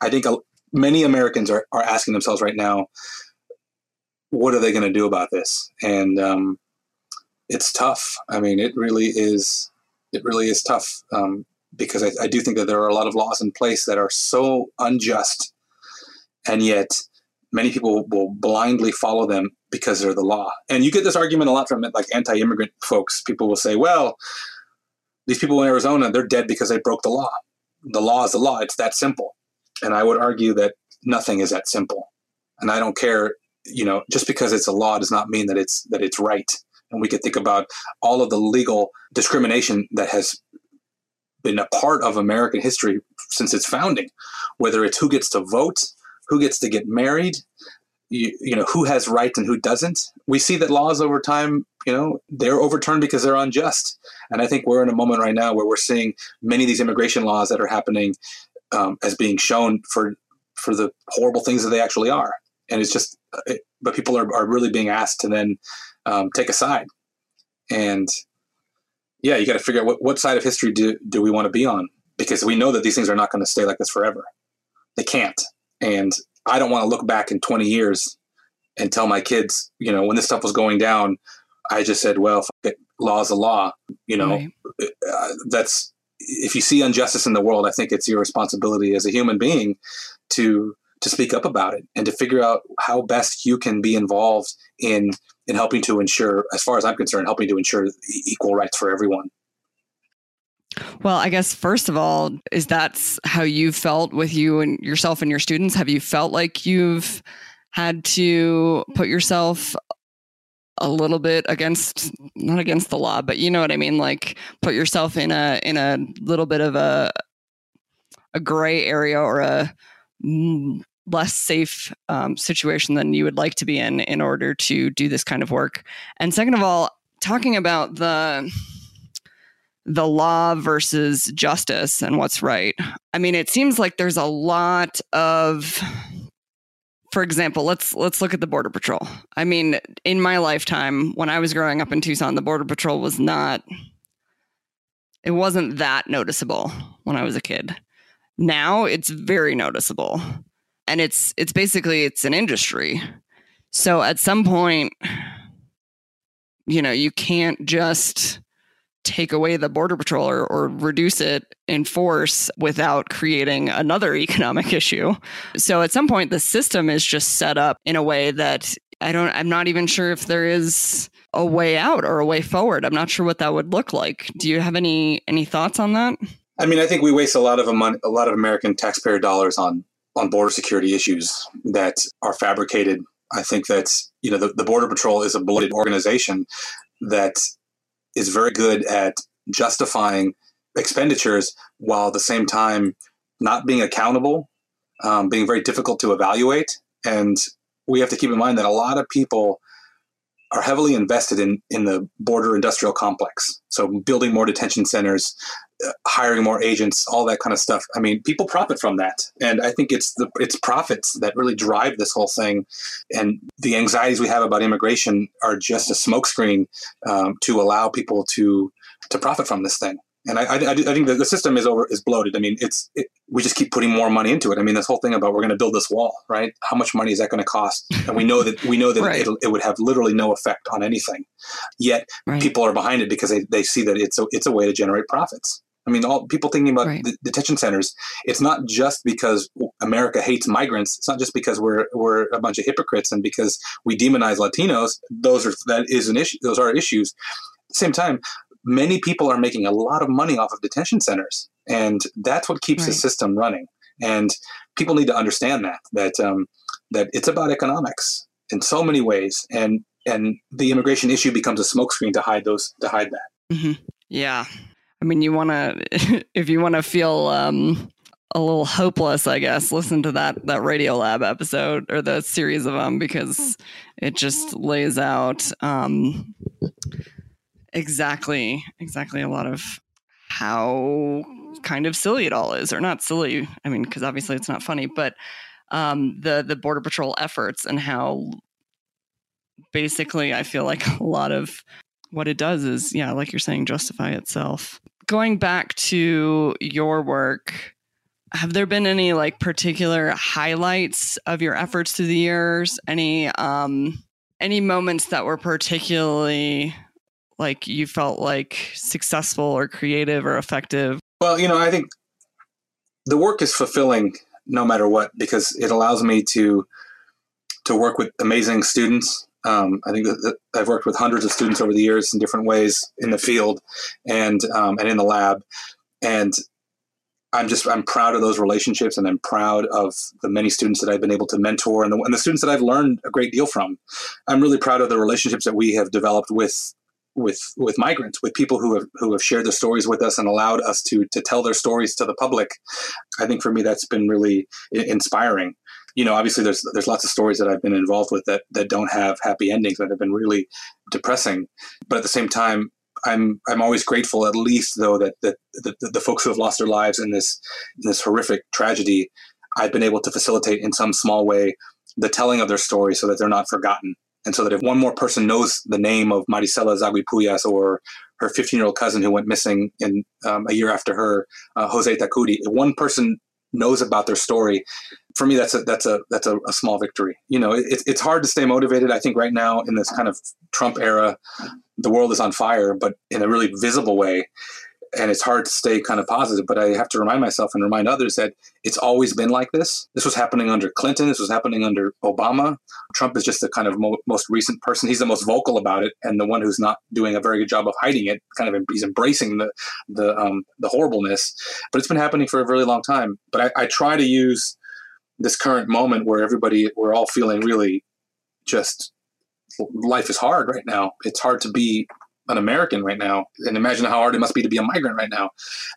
F: I think many Americans are, are asking themselves right now, what are they going to do about this? And um, it's tough. I mean, it really is. It really is tough um, because I, I do think that there are a lot of laws in place that are so unjust, and yet many people will blindly follow them because they're the law. And you get this argument a lot from like anti-immigrant folks. People will say, "Well, these people in Arizona, they're dead because they broke the law. The law is the law. It's that simple." And I would argue that nothing is that simple. And I don't care you know, just because it's a law does not mean that it's that it's right. And we could think about all of the legal discrimination that has been a part of American history since its founding, whether it's who gets to vote, who gets to get married, you, you know, who has rights and who doesn't. We see that laws over time, you know, they're overturned because they're unjust. And I think we're in a moment right now where we're seeing many of these immigration laws that are happening um, as being shown for for the horrible things that they actually are. And it's just, it, but people are, are really being asked to then um, take a side. And yeah, you got to figure out what, what side of history do, do we want to be on? Because we know that these things are not going to stay like this forever. They can't. And I don't want to look back in 20 years and tell my kids, you know, when this stuff was going down, I just said, well, fuck it, law's a law. You know, right. uh, that's if you see injustice in the world, I think it's your responsibility as a human being to to speak up about it and to figure out how best you can be involved in in helping to ensure, as far as I'm concerned, helping to ensure equal rights for everyone.
E: Well, I guess first of all, is that how you felt with you and yourself and your students? Have you felt like you've had to put yourself a little bit against not against the law, but you know what I mean, like put yourself in a in a little bit of a a gray area or a less safe um, situation than you would like to be in in order to do this kind of work. And second of all, talking about the the law versus justice and what's right. I mean, it seems like there's a lot of for example, let's let's look at the border patrol. I mean, in my lifetime when I was growing up in Tucson, the border patrol was not it wasn't that noticeable when I was a kid. Now it's very noticeable. And it's it's basically it's an industry. So at some point you know, you can't just take away the border patrol or, or, reduce it in force without creating another economic issue. So at some point the system is just set up in a way that I don't I'm not even sure if there is a way out or a way forward. I'm not sure what that would look like. Do you have any any thoughts on that?
F: I mean, I think we waste a lot of money, a lot of American taxpayer dollars on on border security issues that are fabricated. I think that you know the, the border patrol is a bloated organization that is very good at justifying expenditures while at the same time not being accountable, um, being very difficult to evaluate. And we have to keep in mind that a lot of people are heavily invested in, in the border industrial complex. So building more detention centers, uh, hiring more agents, all that kind of stuff. I mean, people profit from that, and I think it's the it's profits that really drive this whole thing. And the anxieties we have about immigration are just a smokescreen um, to allow people to to profit from this thing. And I, I, I think the system is over is bloated. I mean, it's it, we just keep putting more money into it. I mean, this whole thing about we're going to build this wall, right? How much money is that going to cost? And we know that we know that right. it would have literally no effect on anything. Yet right. people are behind it because they, they see that it's a, it's a way to generate profits. I mean, all people thinking about right. detention centers. It's not just because America hates migrants. It's not just because we're we're a bunch of hypocrites and because we demonize Latinos. Those are that is an issue. Those are issues. At the same time, many people are making a lot of money off of detention centers, and that's what keeps right. the system running. And people need to understand that that um, that it's about economics in so many ways, and and the immigration issue becomes a smokescreen to hide those to hide that.
E: Mm-hmm. Yeah, I mean, you want to, if you want to feel um, a little hopeless, I guess, listen to that that Radiolab episode or the series of them because it just lays out um, exactly exactly a lot of how kind of silly it all is, or not silly. I mean, because obviously it's not funny, but um, the the border patrol efforts and how basically I feel like a lot of what it does is, yeah, like you're saying, justify itself going back to your work, have there been any like particular highlights of your efforts through the years? Any um any moments that were particularly like you felt like successful or creative or effective?
F: Well, you know, I think the work is fulfilling no matter what because it allows me to to work with amazing students um, I think I've worked with hundreds of students over the years in different ways in the field and um, and in the lab, and I'm just I'm proud of those relationships, and I'm proud of the many students that I've been able to mentor, and the, and the students that I've learned a great deal from. I'm really proud of the relationships that we have developed with with with migrants, with people who have who have shared their stories with us and allowed us to to tell their stories to the public. I think for me that's been really inspiring. You know, obviously there's there's lots of stories that I've been involved with that that don't have happy endings that have been really depressing. But at the same time, I'm I'm always grateful, at least though, that that the, the folks who have lost their lives in this in this horrific tragedy, I've been able to facilitate in some small way the telling of their story so that they're not forgotten, and so that if one more person knows the name of Maricela Zaguipuyas or her 15 year old cousin who went missing in um, a year after her, uh, Jose Tacuri, if one person knows about their story, for me that's a that's a that's a, a small victory. You know, it, it's hard to stay motivated. I think right now in this kind of Trump era, the world is on fire, but in a really visible way. And it's hard to stay kind of positive, but I have to remind myself and remind others that it's always been like this. This was happening under Clinton. This was happening under Obama. Trump is just the kind of mo- most recent person. He's the most vocal about it, and the one who's not doing a very good job of hiding it. Kind of, he's embracing the the um, the horribleness. But it's been happening for a really long time. But I, I try to use this current moment where everybody we're all feeling really just life is hard right now. It's hard to be an American right now, and imagine how hard it must be to be a migrant right now.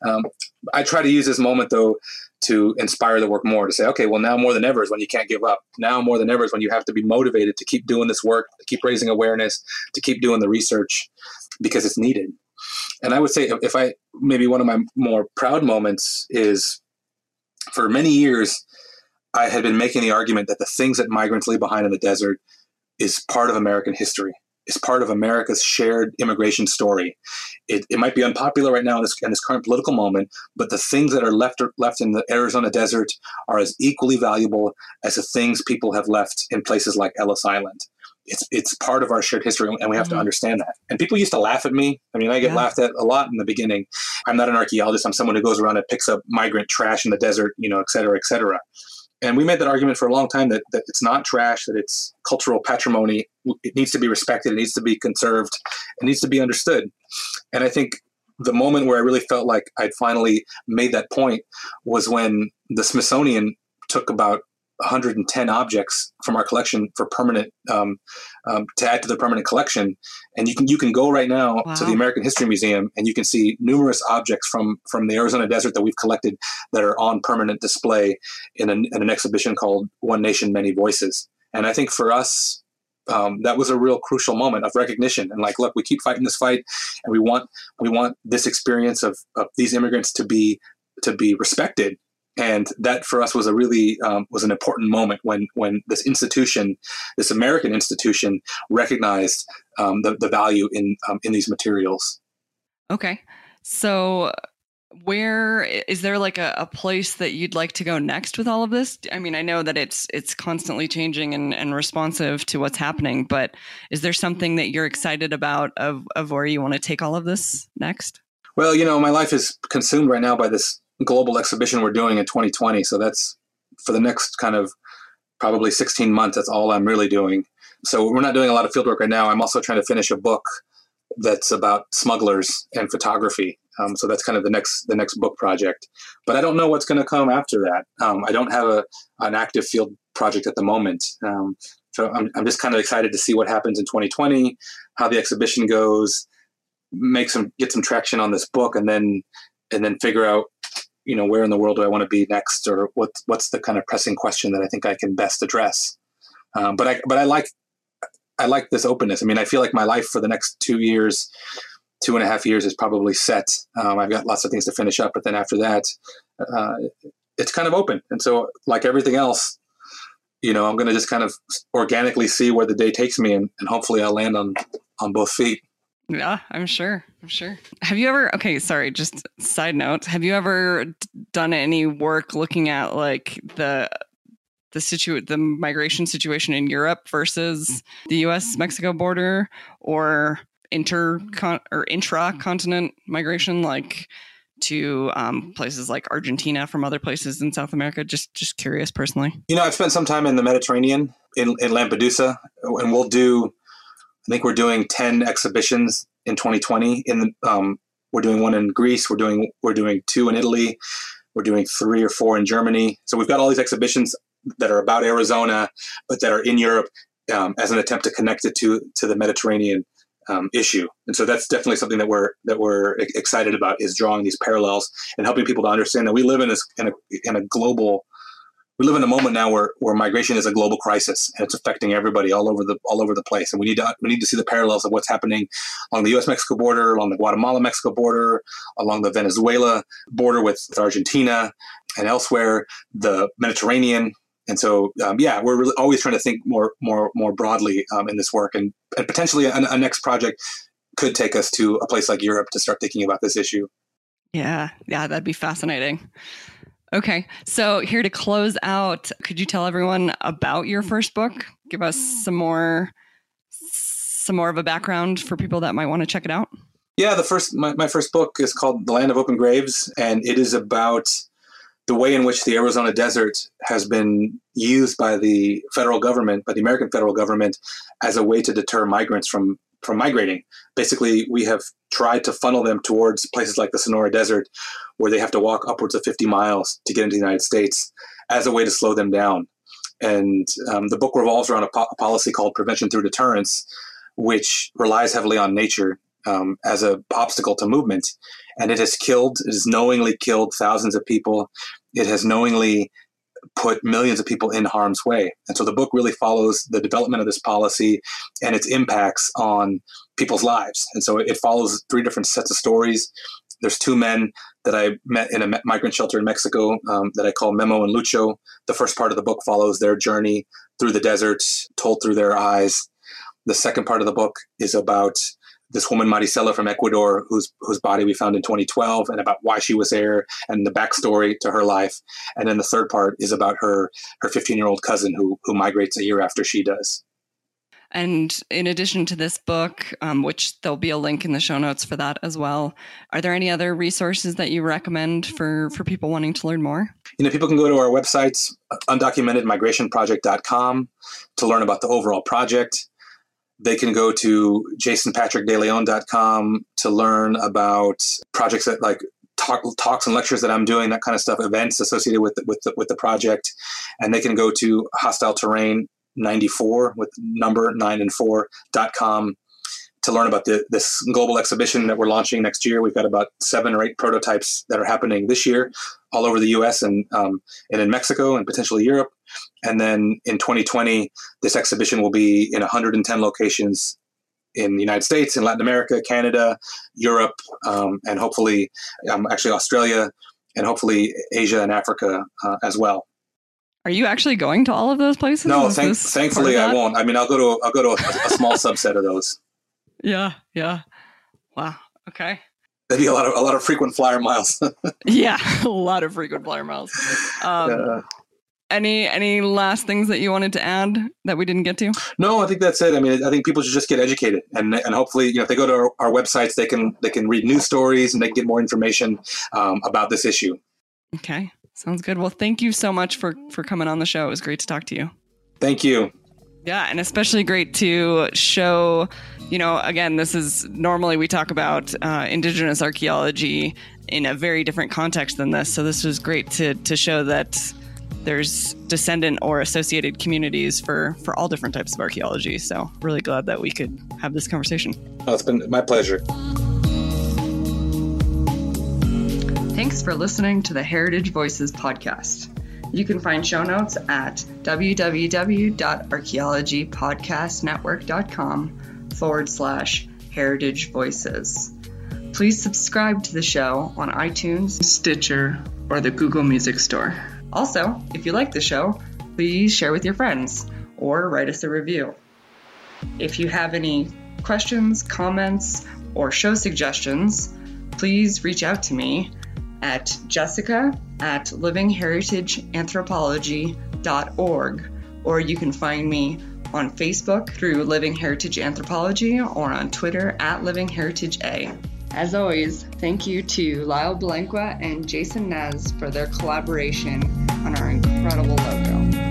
F: Um, I try to use this moment though to inspire the work more to say, okay, well now more than ever is when you can't give up. Now more than ever is when you have to be motivated to keep doing this work, to keep raising awareness, to keep doing the research because it's needed. And I would say if I maybe one of my more proud moments is for many years I had been making the argument that the things that migrants leave behind in the desert is part of American history. Is part of America's shared immigration story. It, it might be unpopular right now in this, in this current political moment, but the things that are left left in the Arizona desert are as equally valuable as the things people have left in places like Ellis Island. It's it's part of our shared history, and we have mm-hmm. to understand that. And people used to laugh at me. I mean, I get yeah. laughed at a lot in the beginning. I'm not an archaeologist. I'm someone who goes around and picks up migrant trash in the desert, you know, et cetera, et cetera and we made that argument for a long time that, that it's not trash, that it's cultural patrimony. It needs to be respected, it needs to be conserved, it needs to be understood. And I think the moment where I really felt like I'd finally made that point was when the Smithsonian took about 110 objects from our collection for permanent um, um, to add to the permanent collection. And you can you can go right now wow. to the American History Museum and you can see numerous objects from from the Arizona desert that we've collected that are on permanent display in an, in an exhibition called One Nation, Many Voices. And I think for us, um, that was a real crucial moment of recognition and like look we keep fighting this fight and we want we want this experience of, of these immigrants to be to be respected and that for us was a really um, was an important moment when when this institution, this American institution, recognized um, the the value in um, in these materials.
E: Okay, so where is there like a, a, place that you'd like to go next with all of this? I mean i know that it's it's constantly changing and, and responsive to what's happening but is there something that you're excited about of, of where you want to take all of this next?
F: Well you know my life is consumed right now by this global exhibition we're doing in 2020. So that's for the next kind of probably 16 months. That's all I'm really doing. So we're not doing a lot of fieldwork right now. I'm also trying to finish a book that's about smugglers and photography. Um, so that's kind of the next the next book project. But I don't know what's going to come after that. Um, I don't have a an active field project at the moment. Um, so I'm, I'm just kind of excited to see what happens in 2020, how the exhibition goes, make some get some traction on this book, and then and then figure out you know where in the world do I want to be next, or what's what's the kind of pressing question that I think I can best address. Um, but I but I like I like this openness. I mean, I feel like my life for the next two years, two and a half years is probably set. Um, I've got lots of things to finish up, but then after that, uh, it's kind of open. And so, like everything else, you know, I'm going to just kind of organically see where the day takes me, and, and hopefully, I'll land on on both feet.
E: Yeah, I'm sure. I'm sure. Have you ever, okay, sorry, just side note. Have you ever done any work looking at like the, the situ the migration situation in Europe versus the US Mexico border or inter or intra continent migration, like to um, places like Argentina from other places in South America? Just just curious personally.
F: You know, I've spent some time in the Mediterranean in, in Lampedusa, and we'll do I think we're doing 10 exhibitions in 2020. In the, um, we're doing one in Greece. We're doing we're doing two in Italy. We're doing three or four in Germany. So we've got all these exhibitions that are about Arizona, but that are in Europe um, as an attempt to connect it to to the Mediterranean um, issue. And so that's definitely something that we're that we're excited about is drawing these parallels and helping people to understand that we live in this in a, in a global we live in a moment now where, where migration is a global crisis and it's affecting everybody all over the all over the place. And we need to we need to see the parallels of what's happening along the U.S. Mexico border, along the Guatemala Mexico border, along the Venezuela border with, with Argentina, and elsewhere, the Mediterranean. And so, um, yeah, we're really always trying to think more more more broadly um, in this work, and, and potentially a, a next project could take us to a place like Europe to start thinking about this issue.
E: Yeah, yeah, that'd be fascinating. Okay. So, here to close out, could you tell everyone about your first book? Give us some more some more of a background for people that might want to check it out.
F: Yeah, the first my, my first book is called The Land of Open Graves and it is about the way in which the Arizona desert has been used by the federal government, by the American federal government as a way to deter migrants from from migrating. Basically, we have tried to funnel them towards places like the Sonora Desert, where they have to walk upwards of 50 miles to get into the United States, as a way to slow them down. And um, the book revolves around a, po- a, policy called prevention through deterrence, which relies heavily on nature um, as an obstacle to movement. And it has killed, it has knowingly killed thousands of people. It has knowingly put millions of people in harm's way. And so the book really follows the development of this policy and its impacts on people's lives. And so it follows three different sets of stories. There's two men that I met in a migrant shelter in Mexico um, that I call Memo and Lucho. The first part of the book follows their journey through the desert, told through their eyes. The second part of the book is about this woman Maricela from Ecuador, whose whose body we found in 2012, and about why she was there and the backstory to her life. And then the third part is about her her 15 year old cousin who who migrates a year after she does.
E: And in addition to this book, um, which there'll be a link in the show notes for that as well, are there any other resources that you recommend for for people wanting to learn more?
F: You know, people can go to our websites, undocumentedmigrationproject.com, to learn about the overall project they can go to jasonpatrickdeleon.com to learn about projects that like talk, talks and lectures that I'm doing, that kind of stuff, events associated with the, with the, with the project, and they can go to hostile terrain 94 with number 9 and 4.com to learn about the, this global exhibition that we're launching next year. We've got about seven or eight prototypes that are happening this year all over the U.S. and um, and in Mexico and potentially Europe. And then in 2020, this exhibition will be in 110 locations in the United States, in Latin America, Canada, Europe, um, and hopefully, um, actually Australia, and hopefully Asia and Africa uh, as well.
E: Are you actually going to all of those places?
F: No, thank, thankfully I won't. I mean, I'll go to I'll go to a, a small subset of those.
E: Yeah, yeah. Wow. Okay.
F: That'd be a lot of a lot of frequent flyer miles.
E: yeah, a lot of frequent flyer miles. Um, Any any last things that you wanted to add that we didn't get to?
F: No, I think that's it. I mean, I think people should just get educated, and and hopefully, you know, if they go to our, our websites, they can they can read news stories and they can get more information um, about this issue.
E: Okay, sounds good. Well, thank you so much for for coming on the show. It was great to talk to you.
F: Thank you.
E: Yeah, and especially great to show, you know, again, this is normally we talk about uh, indigenous archaeology in a very different context than this. So this was great to to show that there's descendant or associated communities for for all different types of archaeology. So really glad that we could have this conversation.
F: Oh, it's been my pleasure.
E: Thanks for listening to the Heritage Voices podcast. You can find show notes at www.archaeologypodcastnetwork.com forward slash heritage voices. Please subscribe to the show on iTunes, Stitcher, or the Google Music Store. Also, if you like the show, please share with your friends or write us a review. If you have any questions, comments, or show suggestions, please reach out to me at jessica at livingheritageanthropology.org, or you can find me on Facebook through Living Heritage Anthropology or on Twitter at Living Heritage A. As always, thank you to Lyle Blanqua and Jason Nez for their collaboration on our incredible logo.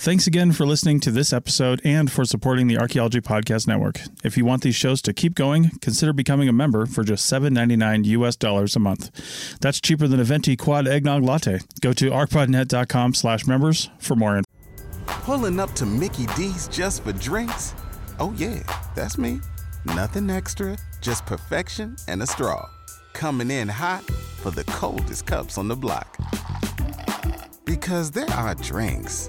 H: Thanks again for listening to this episode and for supporting the Archaeology Podcast Network. If you want these shows to keep going, consider becoming a member for just $7.99 US dollars a month. That's cheaper than a venti quad eggnog latte. Go to archpodnet.com slash members for more info.
G: Pulling up to Mickey D's just for drinks? Oh, yeah, that's me. Nothing extra, just perfection and a straw. Coming in hot for the coldest cups on the block. Because there are drinks,